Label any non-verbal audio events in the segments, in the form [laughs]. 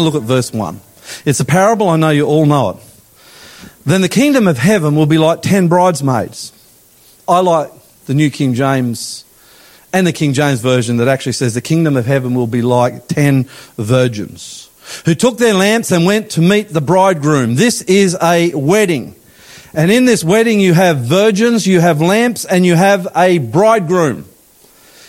25. Going to look at verse 1. It's a parable, I know you all know it. Then the kingdom of heaven will be like ten bridesmaids. I like the New King James and the King James Version that actually says the kingdom of heaven will be like ten virgins who took their lamps and went to meet the bridegroom. This is a wedding. And in this wedding, you have virgins, you have lamps, and you have a bridegroom.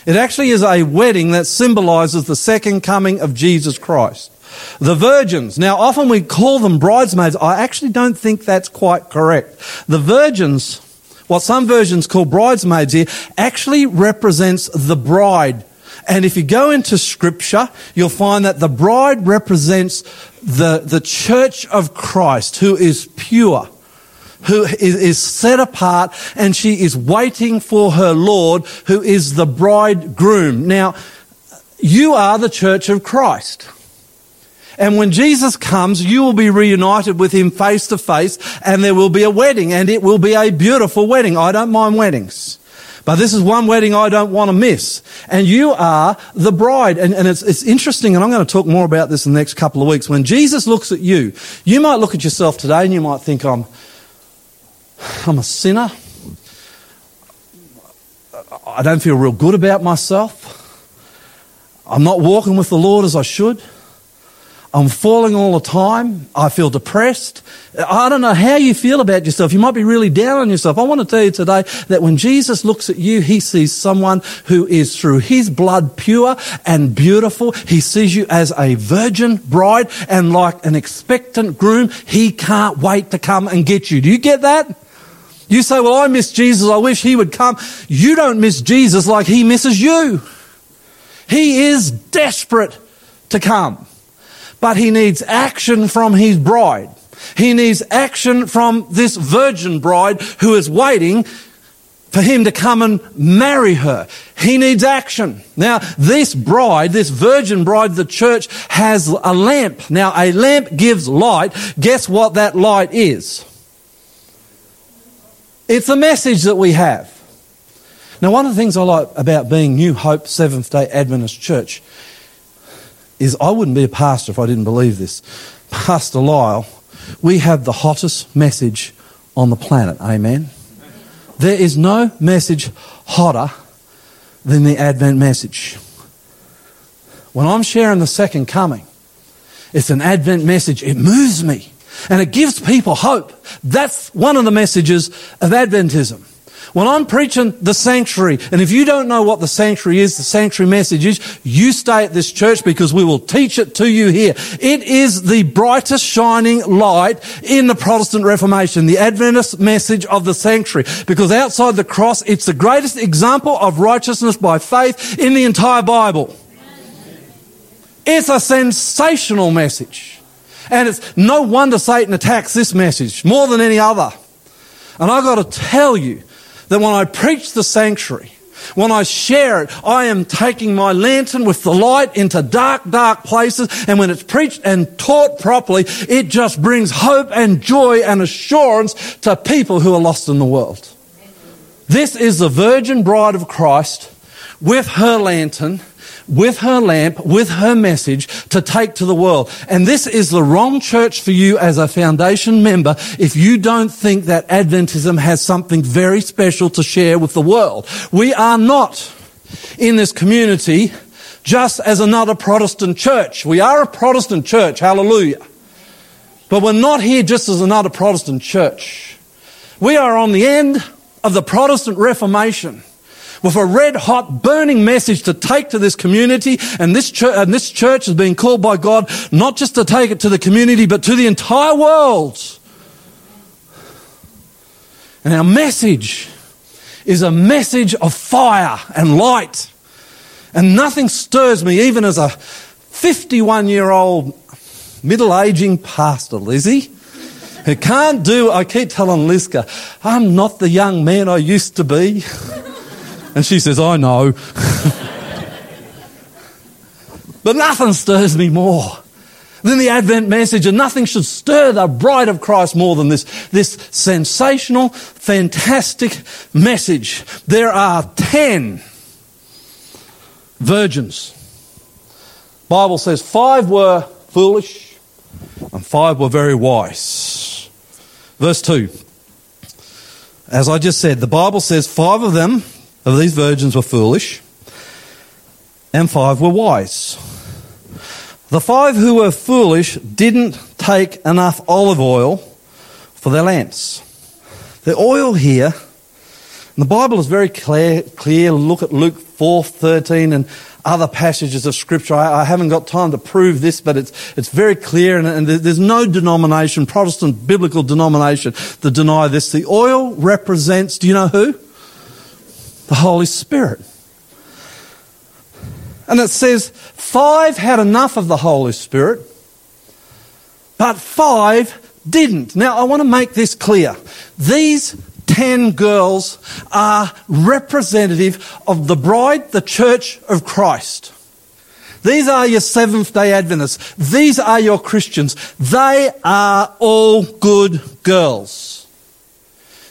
It actually is a wedding that symbolizes the second coming of Jesus Christ. The virgins. Now, often we call them bridesmaids. I actually don't think that's quite correct. The virgins, what some versions call bridesmaids here, actually represents the bride. And if you go into scripture, you'll find that the bride represents the, the church of Christ who is pure who is set apart and she is waiting for her Lord who is the bridegroom. Now, you are the church of Christ. And when Jesus comes, you will be reunited with him face to face and there will be a wedding and it will be a beautiful wedding. I don't mind weddings. But this is one wedding I don't want to miss. And you are the bride. And, and it's, it's interesting, and I'm going to talk more about this in the next couple of weeks. When Jesus looks at you, you might look at yourself today and you might think, I'm, I'm a sinner. I don't feel real good about myself. I'm not walking with the Lord as I should. I'm falling all the time. I feel depressed. I don't know how you feel about yourself. You might be really down on yourself. I want to tell you today that when Jesus looks at you, he sees someone who is through his blood pure and beautiful. He sees you as a virgin bride and like an expectant groom. He can't wait to come and get you. Do you get that? You say, well, I miss Jesus. I wish he would come. You don't miss Jesus like he misses you. He is desperate to come but he needs action from his bride. He needs action from this virgin bride who is waiting for him to come and marry her. He needs action. Now, this bride, this virgin bride, the church has a lamp. Now, a lamp gives light. Guess what that light is? It's a message that we have. Now, one of the things I like about being New Hope Seventh day Adventist Church is I wouldn't be a pastor if I didn't believe this. Pastor Lyle, we have the hottest message on the planet. Amen. There is no message hotter than the Advent message. When I'm sharing the second coming, it's an Advent message. It moves me and it gives people hope. That's one of the messages of Adventism. When I'm preaching the sanctuary, and if you don't know what the sanctuary is, the sanctuary message is, you stay at this church because we will teach it to you here. It is the brightest shining light in the Protestant Reformation, the Adventist message of the sanctuary. Because outside the cross, it's the greatest example of righteousness by faith in the entire Bible. It's a sensational message. And it's no wonder Satan attacks this message more than any other. And I've got to tell you, that when I preach the sanctuary, when I share it, I am taking my lantern with the light into dark, dark places. And when it's preached and taught properly, it just brings hope and joy and assurance to people who are lost in the world. This is the virgin bride of Christ with her lantern with her lamp, with her message to take to the world. And this is the wrong church for you as a foundation member if you don't think that Adventism has something very special to share with the world. We are not in this community just as another Protestant church. We are a Protestant church, hallelujah. But we're not here just as another Protestant church. We are on the end of the Protestant Reformation with a red hot burning message to take to this community. And this church, and this church has been called by God not just to take it to the community, but to the entire world. And our message is a message of fire and light. And nothing stirs me, even as a 51 year old middle aging pastor, Lizzie, who can't do, I keep telling Liska, I'm not the young man I used to be. [laughs] And she says, I know. but nothing stirs me more than the Advent message, and nothing should stir the bride of Christ more than this, this sensational, fantastic message. There are ten virgins. Bible says five were foolish and five were very wise. Verse 2. As I just said, the Bible says five of them, of these virgins, were foolish and five were wise. The five who were foolish didn't take enough olive oil for their lamps. The oil here, the Bible is very clear, clear. Look at Luke 4:13 and other passages of Scripture. I, I, haven't got time to prove this, but it's, it's very clear, and, and there's no denomination, Protestant biblical denomination, to deny this. The oil represents, do you know who? The Holy Spirit. And it says five had enough of the Holy Spirit, but five didn't. Now, I want to make this clear. These ten girls are representative of the bride, the church of Christ. These are your Seventh day Adventists. These are your Christians. They are all good girls.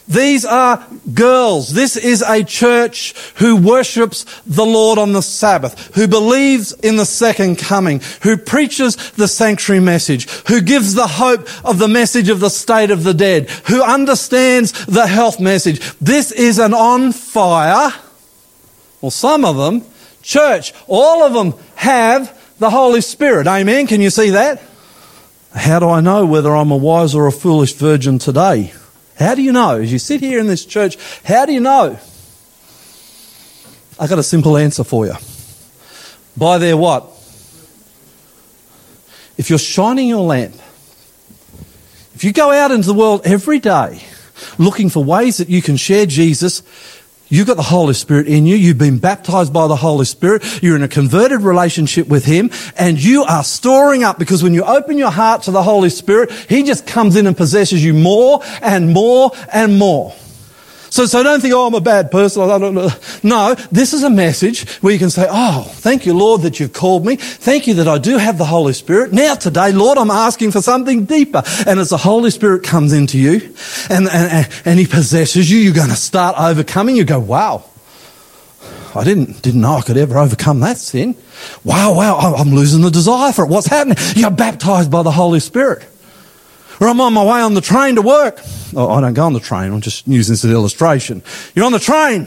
These are girls. This is a church who worships the Lord on the Sabbath, who believes in the second coming, who preaches the sanctuary message, who gives the hope of the message of the state of the dead, who understands the health message. This is an on fire, well, some of them, church. All of them have the Holy Spirit. Amen. Can you see that? How do I know whether I'm a wise or a foolish virgin today? How do you know? As you sit here in this church, how do you know? I got a simple answer for you. By their what? If you're shining your lamp, if you go out into the world every day looking for ways that you can share Jesus, You've got the Holy Spirit in you. You've been baptized by the Holy Spirit. You're in a converted relationship with Him and you are storing up because when you open your heart to the Holy Spirit, He just comes in and possesses you more and more and more. So, so don't think, oh, I'm a bad person. I don't know. No, this is a message where you can say, oh, thank you, Lord, that you've called me. Thank you that I do have the Holy Spirit. Now today, Lord, I'm asking for something deeper. And as the Holy Spirit comes into you and, and, and He possesses you, you're going to start overcoming. You go, wow. I didn't, didn't know I could ever overcome that sin. Wow, wow, I'm losing the desire for it. What's happening? You're baptized by the Holy Spirit. Or I'm on my way on the train to work. Oh, I don't go on the train. I'm just using this as an illustration. You're on the train.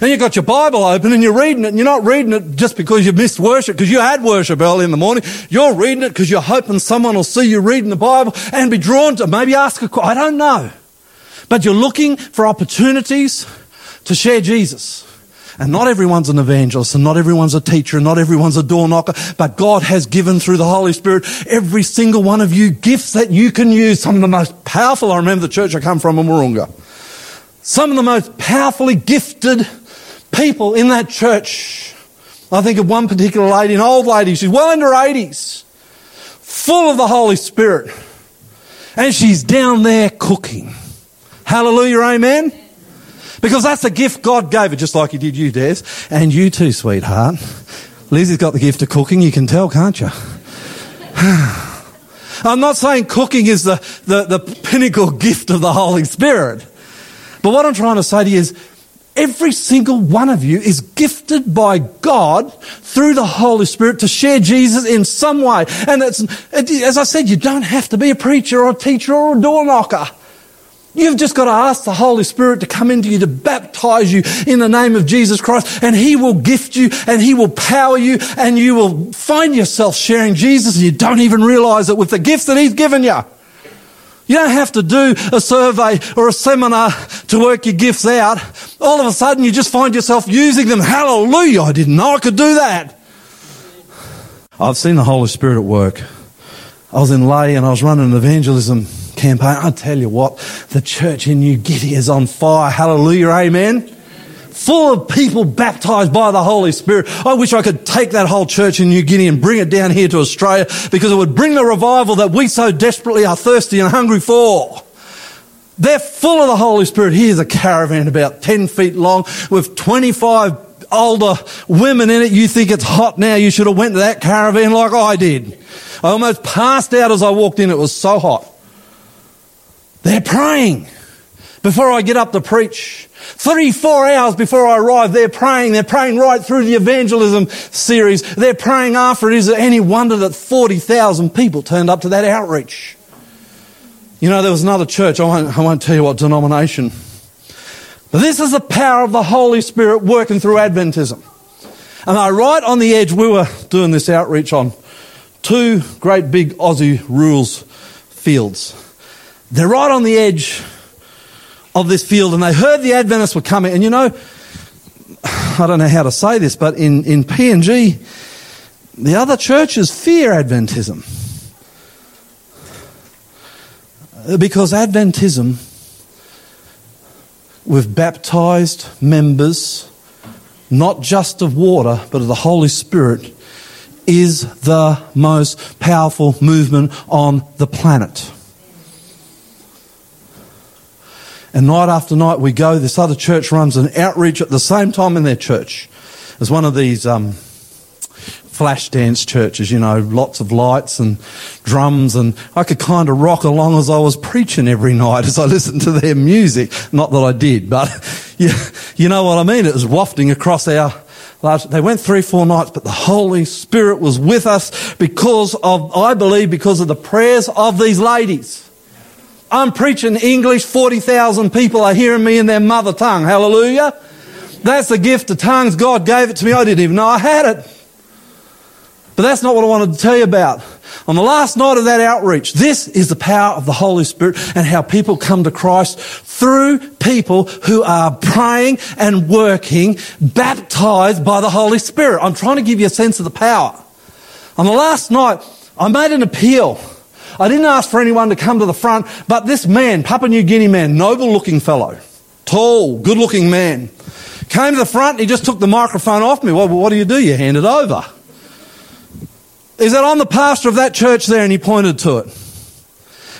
And you've got your Bible open and you're reading it and you're not reading it just because you missed worship, because you had worship early in the morning. You're reading it because you're hoping someone will see you reading the Bible and be drawn to maybe ask a question. I don't know. But you're looking for opportunities to share Jesus. And not everyone's an evangelist and not everyone's a teacher and not everyone's a door knocker, but God has given through the Holy Spirit every single one of you gifts that you can use. Some of the most powerful, I remember the church I come from in Wahroonga. Some of the most powerfully gifted people in that church. I think of one particular lady, an old lady, she's well into her 80s, full of the Holy Spirit. And she's down there cooking. Hallelujah, amen. Because that's a gift God gave her, just like He did you, Des. And you too, sweetheart. Lizzie's got the gift of cooking, you can tell, can't you? [sighs] I'm not saying cooking is the, the, the pinnacle gift of the Holy Spirit. But what I'm trying to say to you is, Every single one of you is gifted by God through the Holy Spirit to share Jesus in some way. And it's, as I said, you don't have to be a preacher or a teacher or a door knocker. You've just got to ask the Holy Spirit to come into you to baptize you in the name of Jesus Christ and He will gift you and He will power you and you will find yourself sharing Jesus and you don't even realize it with the gifts that He's given you. You don't have to do a survey or a seminar to work your gifts out. All of a sudden you just find yourself using them. Hallelujah. I didn't know I could do that. I've seen the Holy Spirit at work. I was in Lae and I was running an evangelism campaign. I tell you what, the church in New Guinea is on fire. Hallelujah, amen. Full of people baptized by the Holy Spirit. I wish I could take that whole church in New Guinea and bring it down here to Australia because it would bring the revival that we so desperately are thirsty and hungry for. They're full of the Holy Spirit. Here's a caravan about 10 feet long with 25 older women in it. You think it's hot now. You should have went to that caravan like I did. I almost passed out as I walked in. It was so hot. They're praying. before I get up to preach. Three, four hours before I arrive, they're praying. They're praying right through the evangelism series. They're praying after it. Is it any wonder that 40,000 people turned up to that outreach? You know, there was another church, I won't, I won't tell you what denomination. But this is the power of the Holy Spirit working through Adventism. And I right on the edge, we were doing this outreach on two great big Aussie rules fields. They're right on the edge of this field and they heard the Adventists were coming. And you know, I don't know how to say this, but in, in PNG, the other churches fear Adventism. Because Adventism, we've baptized members, not just of water, but of the Holy Spirit, is the most powerful movement on the planet. And night after night we go, this other church runs an outreach at the same time in their church. It's one of these um, flash dance churches, you know, lots of lights and drums, and I could kind of rock along as I was preaching every night as I listened to their music. Not that I did, but [laughs] you, you know what I mean? It was wafting across our. They went three, four nights, but the Holy Spirit was with us because of, I believe, because of the prayers of these ladies. I'm preaching English, 40,000 people are hearing me in their mother tongue. Hallelujah. That's the gift of tongues. God gave it to me. I didn't even know I had it. But that's not what I wanted to tell you about. On the last night of that outreach, this is the power of the Holy Spirit and how people come to Christ through people who are praying and working, baptized by the Holy Spirit. I'm trying to give you a sense of the power. On the last night, I made an appeal I didn't ask for anyone to come to the front, but this man, Papua New Guinea man, noble looking fellow, tall, good looking man, came to the front and he just took the microphone off me. Well, what do you do? You hand it over. He said, I'm the pastor of that church there, and he pointed to it.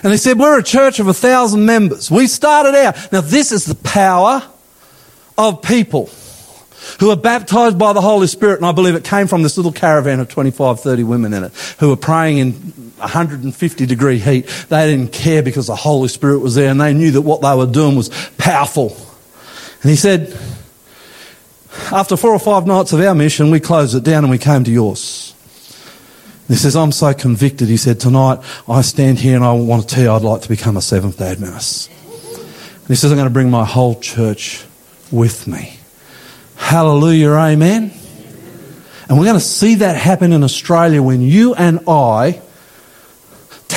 And he said, We're a church of a thousand members. We started out. Now, this is the power of people who are baptized by the Holy Spirit, and I believe it came from this little caravan of 25, 30 women in it who were praying in 150 degree heat. They didn't care because the Holy Spirit was there and they knew that what they were doing was powerful. And he said, after four or five nights of our mission, we closed it down and we came to yours. he says, I'm so convicted. He said, Tonight I stand here and I want to tell you I'd like to become a Seventh day Adventist. And he says, I'm going to bring my whole church with me. Hallelujah, amen. And we're going to see that happen in Australia when you and I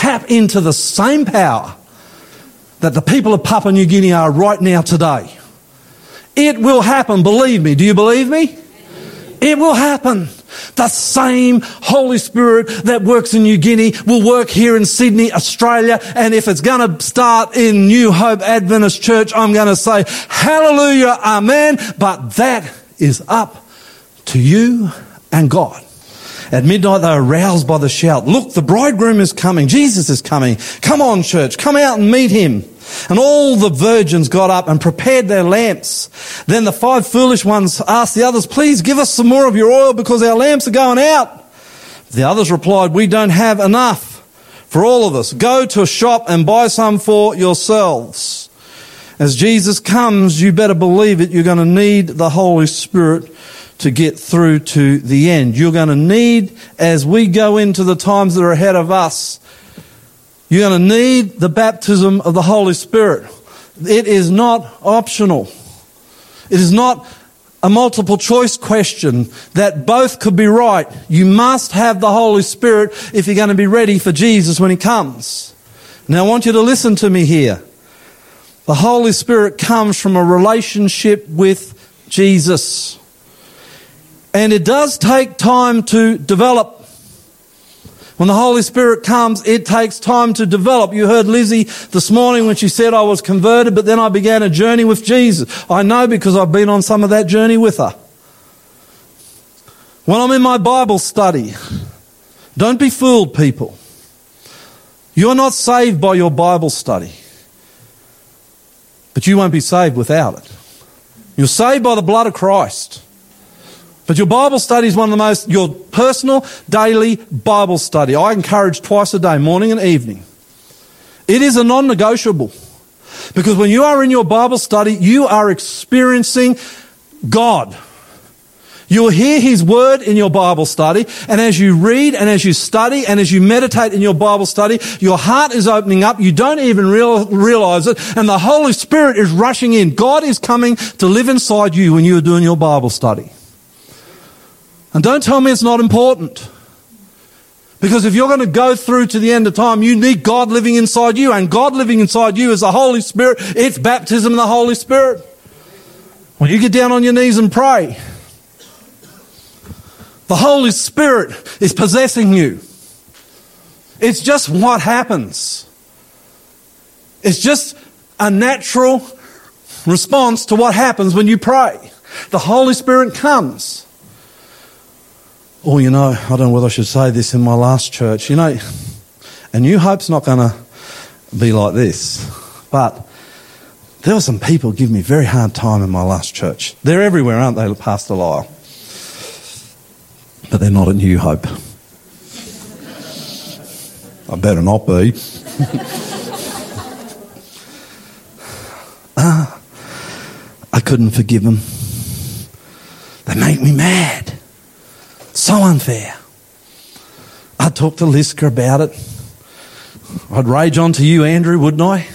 tap into the same power that the people of Papua New Guinea are right now today. It will happen, believe me. Do you believe me? It will happen. The same Holy Spirit that works in New Guinea will work here in Sydney, Australia. And if it's going to start in New Hope Adventist Church, I'm going to say, Hallelujah, Amen. But that is up to you and God. At midnight, they were roused by the shout, Look, the bridegroom is coming. Jesus is coming. Come on, church. Come out and meet him. And all the virgins got up and prepared their lamps. Then the five foolish ones asked the others, Please give us some more of your oil because our lamps are going out. The others replied, We don't have enough for all of us. Go to a shop and buy some for yourselves. As Jesus comes, you better believe it, you're going to need the Holy Spirit to get through to the end. You're going to need, as we go into the times that are ahead of us, you're going to need the baptism of the Holy Spirit. It is not optional. It is not a multiple choice question that both could be right. You must have the Holy Spirit if you're going to be ready for Jesus when He comes. Now I want you to listen to me here. The Holy Spirit comes from a relationship with Jesus. And it does take time to develop. When the Holy Spirit comes, it takes time to develop. You heard Lizzie this morning when she said, I was converted, but then I began a journey with Jesus. I know because I've been on some of that journey with her. When I'm in my Bible study, don't be fooled, people. You're not saved by your Bible study, but you won't be saved without it. You're saved by the blood of Christ. But your Bible study is one of the most, your personal daily Bible study. I encourage twice a day, morning and evening. It is a non negotiable Because when you are in your Bible study, you are experiencing God. You'll hear His Word in your Bible study, and as you read and as you study and as you meditate in your Bible study, your heart is opening up. You don't even real, realize it, and the Holy Spirit is rushing in. God is coming to live inside you when you are doing your Bible study. And don't tell me it's not important. Because if you're going to go through to the end of time, you need God living inside you, and God living inside you is the Holy Spirit. It's baptism in the Holy Spirit. When you get down on your knees and pray, the Holy Spirit is possessing you. It's just what happens. It's just a natural response to what happens when you pray. The Holy Spirit comes. Oh, you know, I don't know whether I should say this in my last church. You know, a new hope's not going to be like this. But there were some people give me very hard time in my last church. They're everywhere, aren't they, Pastor Lyle? but they're not a new hope. I better not be. uh, [laughs] I couldn't forgive them. They make me mad. So unfair. I'd talk to Liska about it. I'd rage on to you, Andrew, wouldn't I?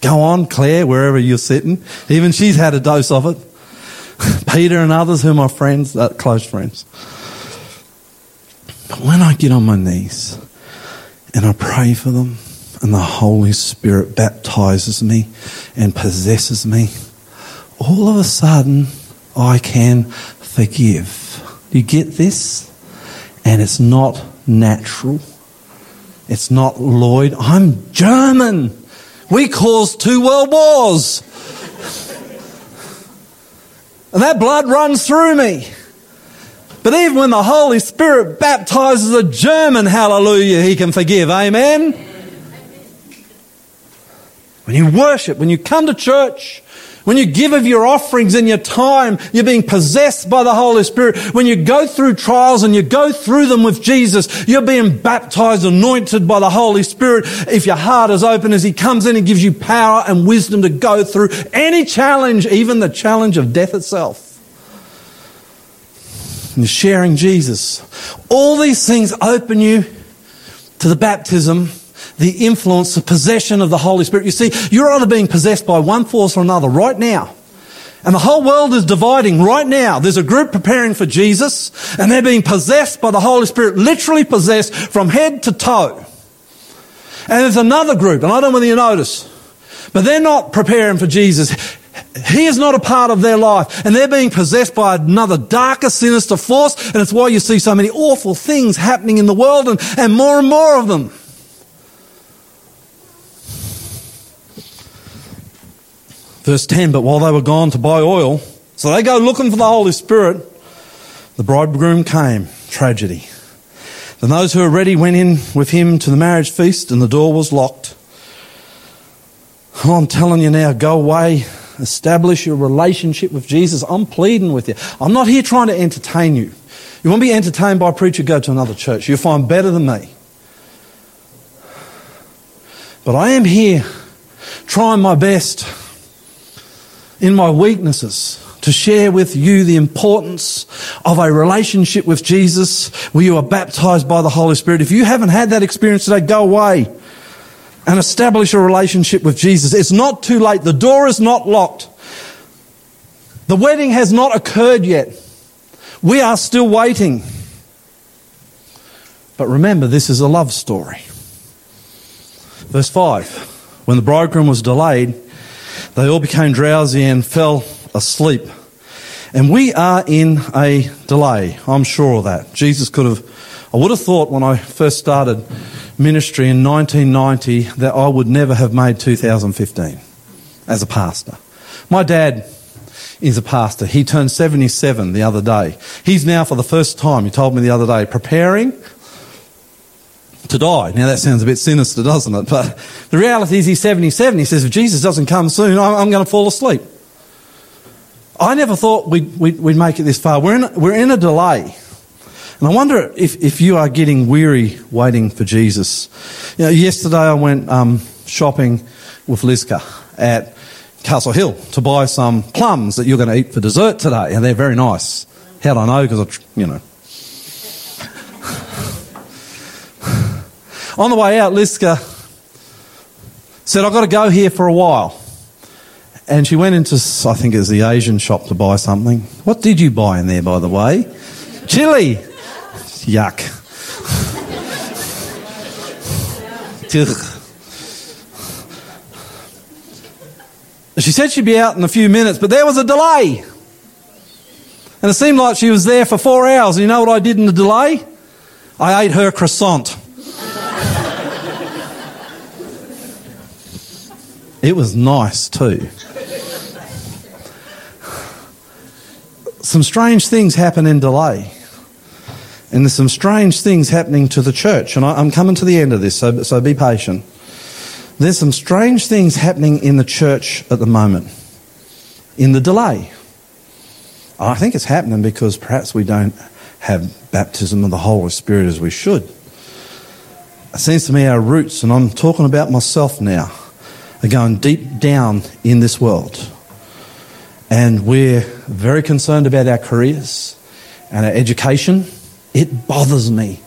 Go on, Claire, wherever you're sitting. Even she's had a dose of it. [laughs] Peter and others who are my friends, uh, close friends. But when I get on my knees and I pray for them, and the Holy Spirit baptizes me and possesses me, all of a sudden I can forgive. You get this? And it's not natural. It's not Lloyd. I'm German. We caused two world wars. and that blood runs through me. But even when the Holy Spirit baptizes a German, hallelujah, he can forgive. Amen? When you worship, when you come to church, when you give of your offerings and your time, you're being possessed by the Holy Spirit. When you go through trials and you go through them with Jesus, you're being baptized, anointed by the Holy Spirit. If your heart is open as He comes in and gives you power and wisdom to go through any challenge, even the challenge of death itself and sharing Jesus. All these things open you to the baptism, the influence, the possession of the Holy Spirit. You see, you're either being possessed by one force or another right now. And the whole world is dividing right now. There's a group preparing for Jesus and they're being possessed by the Holy Spirit, literally possessed from head to toe. And there's another group, and I don't know whether you notice, but they're not preparing for Jesus. He is not a part of their life. And they're being possessed by another darker, sinister force. And it's why you see so many awful things happening in the world and, and more and more of them. Verse 10 But while they were gone to buy oil, so they go looking for the Holy Spirit, the bridegroom came. Tragedy. Then those who were ready went in with him to the marriage feast, and the door was locked. Oh, I'm telling you now, go away establish your relationship with Jesus. I'm pleading with you. I'm not here trying to entertain you. You want to be entertained by a preacher, go to another church. You'll find better than me. But I am here trying my best in my weaknesses to share with you the importance of a relationship with Jesus where you are baptized by the Holy Spirit. If you haven't had that experience today, go away and establish a relationship with Jesus. It's not too late. The door is not locked. The wedding has not occurred yet. We are still waiting. But remember, this is a love story. Verse 5 When the bridegroom was delayed, they all became drowsy and fell asleep. And we are in a delay. I'm sure of that. Jesus could have, I would have thought when I first started ministry in 1990 that I would never have made 2015 as a pastor. My dad is a pastor. He turned 77 the other day. He's now, for the first time, he told me the other day, preparing to die. Now that sounds a bit sinister, doesn't it? But the reality is he's 77. He says, if Jesus doesn't come soon, I'm going to fall asleep. I never thought we'd, we'd, we'd make it this far. We're in, we're in a delay. And I wonder if, if you are getting weary waiting for Jesus. You know, yesterday I went um, shopping with Liska, at Castle Hill to buy some plums that you're going to eat for dessert today, and they're very nice. How do I know? Because I, you know. On the way out, Liska said, I've got to go here for a while. And she went into, I think it was the Asian shop to buy something. What did you buy in there, by the way? Chili. Yuck. she said she'd be out in a few minutes, but there was a delay. And it seemed like she was there for four hours. And you know what I did in the delay? I ate her croissant. It was nice too. some strange things happen in delay. And there's some strange things happening to the church. And I, am coming to the end of this, so, so be patient. There's some strange things happening in the church at the moment, in the delay. I think it's happening because perhaps we don't have baptism of the Holy Spirit as we should. It seems to me our roots, and I'm talking about myself now, are going deep down in this world. And we're very concerned about our careers and our education. It bothers me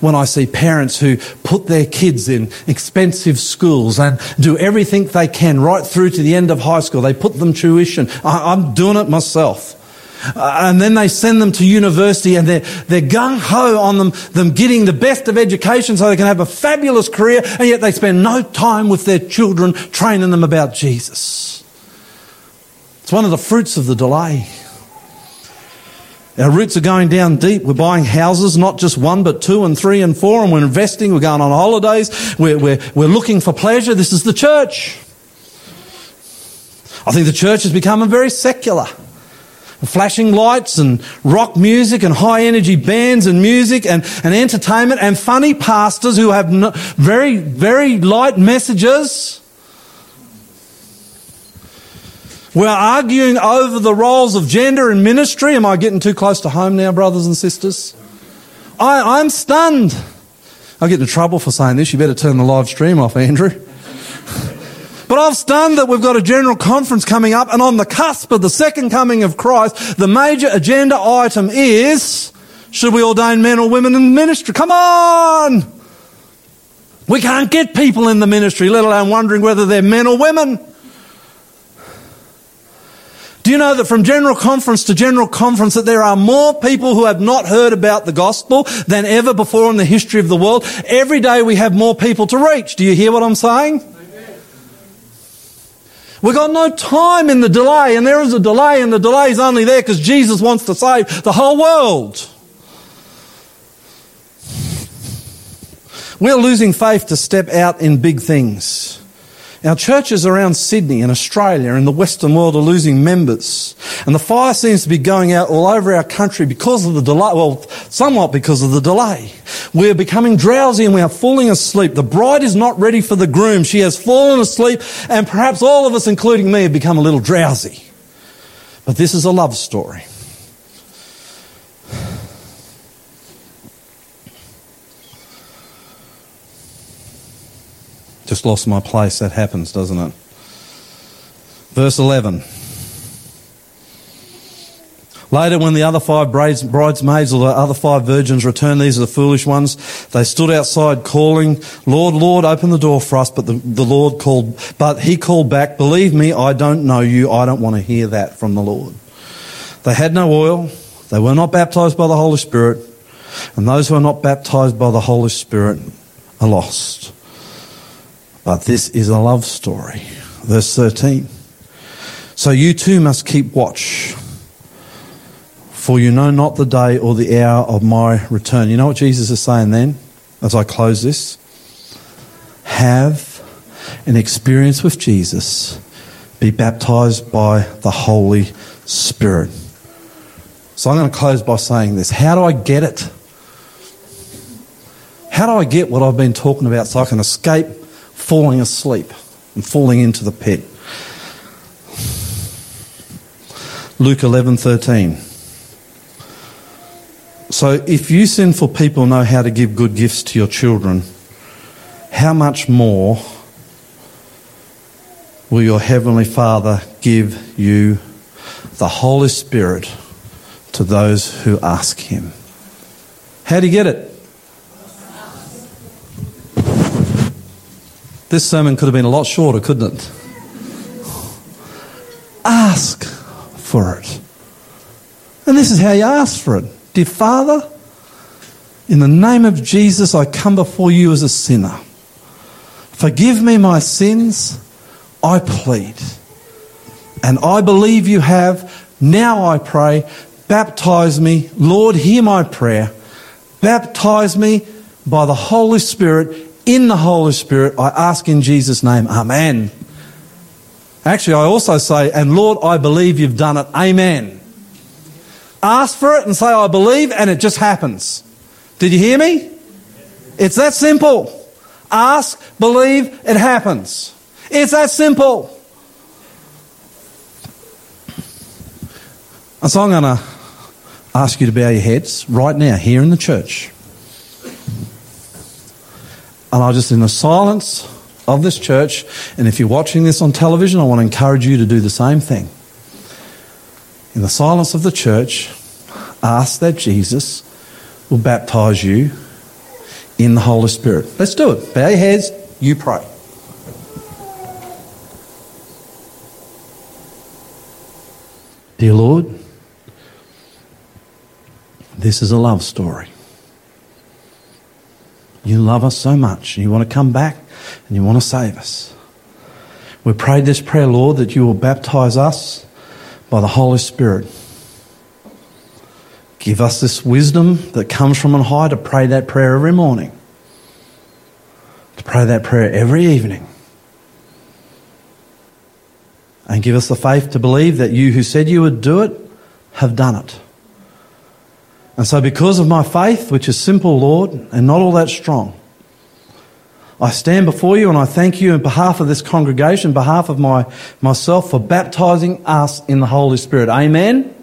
when I see parents who put their kids in expensive schools and do everything they can right through to the end of high school. They put them tuition. I, am doing it myself. Uh, and then they send them to university and they're, they're gung ho on them, them getting the best of education so they can have a fabulous career and yet they spend no time with their children training them about Jesus. It's one of the fruits of the delay. Our roots are going down deep. We're buying houses, not just one, but two and three and four, and we're investing. We're going on holidays. We're, we're, we're looking for pleasure. This is the church. I think the church has become a very secular. Flashing lights and rock music and high energy bands and music and, and entertainment and funny pastors who have no, very, very light messages. We're arguing over the roles of gender in ministry. Am I getting too close to home now, brothers and sisters? I, I'm stunned. I'll get into trouble for saying this. You better turn the live stream off, Andrew. But I've stunned that we've got a general conference coming up, and on the cusp of the second coming of Christ, the major agenda item is should we ordain men or women in ministry? Come on! We can't get people in the ministry, let alone wondering whether they're men or women. Do you know that from general conference to general conference that there are more people who have not heard about the gospel than ever before in the history of the world? Every day we have more people to reach. Do you hear what I'm saying? We've got no time in the delay, and there is a delay, and the delay is only there because Jesus wants to save the whole world. We're losing faith to step out in big things. Our churches around Sydney and Australia and the Western world are losing members. And the fire seems to be going out all over our country because of the delay. Well, somewhat because of the delay. We're becoming drowsy and we are falling asleep. The bride is not ready for the groom. She has fallen asleep and perhaps all of us, including me, have become a little drowsy. But this is a love story. Just lost my place. That happens, doesn't it? Verse 11. Later, when the other five bridesmaids or the other five virgins returned, these are the foolish ones, they stood outside calling, Lord, Lord, open the door for us. But the, the Lord called, but he called back, believe me, I don't know you. I don't want to hear that from the Lord. They had no oil. They were not baptized by the Holy Spirit. And those who are not baptized by the Holy Spirit are lost. But this is a love story. Verse 13. So you too must keep watch, for you know not the day or the hour of my return. You know what Jesus is saying then, as I close this? Have an experience with Jesus, be baptized by the Holy Spirit. So I'm going to close by saying this. How do I get it? How do I get what I've been talking about so I can escape falling asleep and falling into the pit. Luke 11:13 So if you sinful people know how to give good gifts to your children how much more will your Heavenly Father give you the Holy Spirit to those who ask Him. How do you get it? This sermon could have been a lot shorter, couldn't it? Ask for it. And this is how you ask for it. Dear Father, in the name of Jesus, I come before you as a sinner. Forgive me my sins, I plead. And I believe you have. Now I pray, baptize me. Lord, hear my prayer. Baptize me by the Holy Spirit. In the Holy Spirit, I ask in Jesus' name. Amen. Actually, I also say, and Lord, I believe you've done it. Amen. Ask for it and say, I believe, and it just happens. Did you hear me? It's that simple. Ask, believe, it happens. It's that simple. And so I'm going to ask you to bow your heads right now here in the church. And I'll just, in the silence of this church, and if you're watching this on television, I want to encourage you to do the same thing. In the silence of the church, ask that Jesus will baptize you in the Holy Spirit. Let's do it. Bow your heads, you pray. Dear Lord, this is a love story. You love us so much, and you want to come back and you want to save us. We prayed this prayer, Lord, that you will baptize us by the Holy Spirit. Give us this wisdom that comes from on high to pray that prayer every morning, to pray that prayer every evening. And give us the faith to believe that you who said you would do it have done it. And so, because of my faith, which is simple, Lord, and not all that strong, I stand before you and I thank you on behalf of this congregation, behalf of my, myself, for baptizing us in the Holy Spirit. Amen.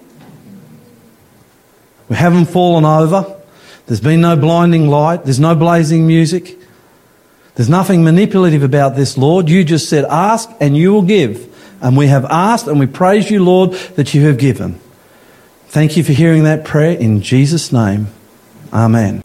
We haven't fallen over. There's been no blinding light. There's no blazing music. There's nothing manipulative about this, Lord. You just said, ask and you will give. And we have asked and we praise you, Lord, that you have given. Thank you for hearing that prayer in Jesus' name. Amen.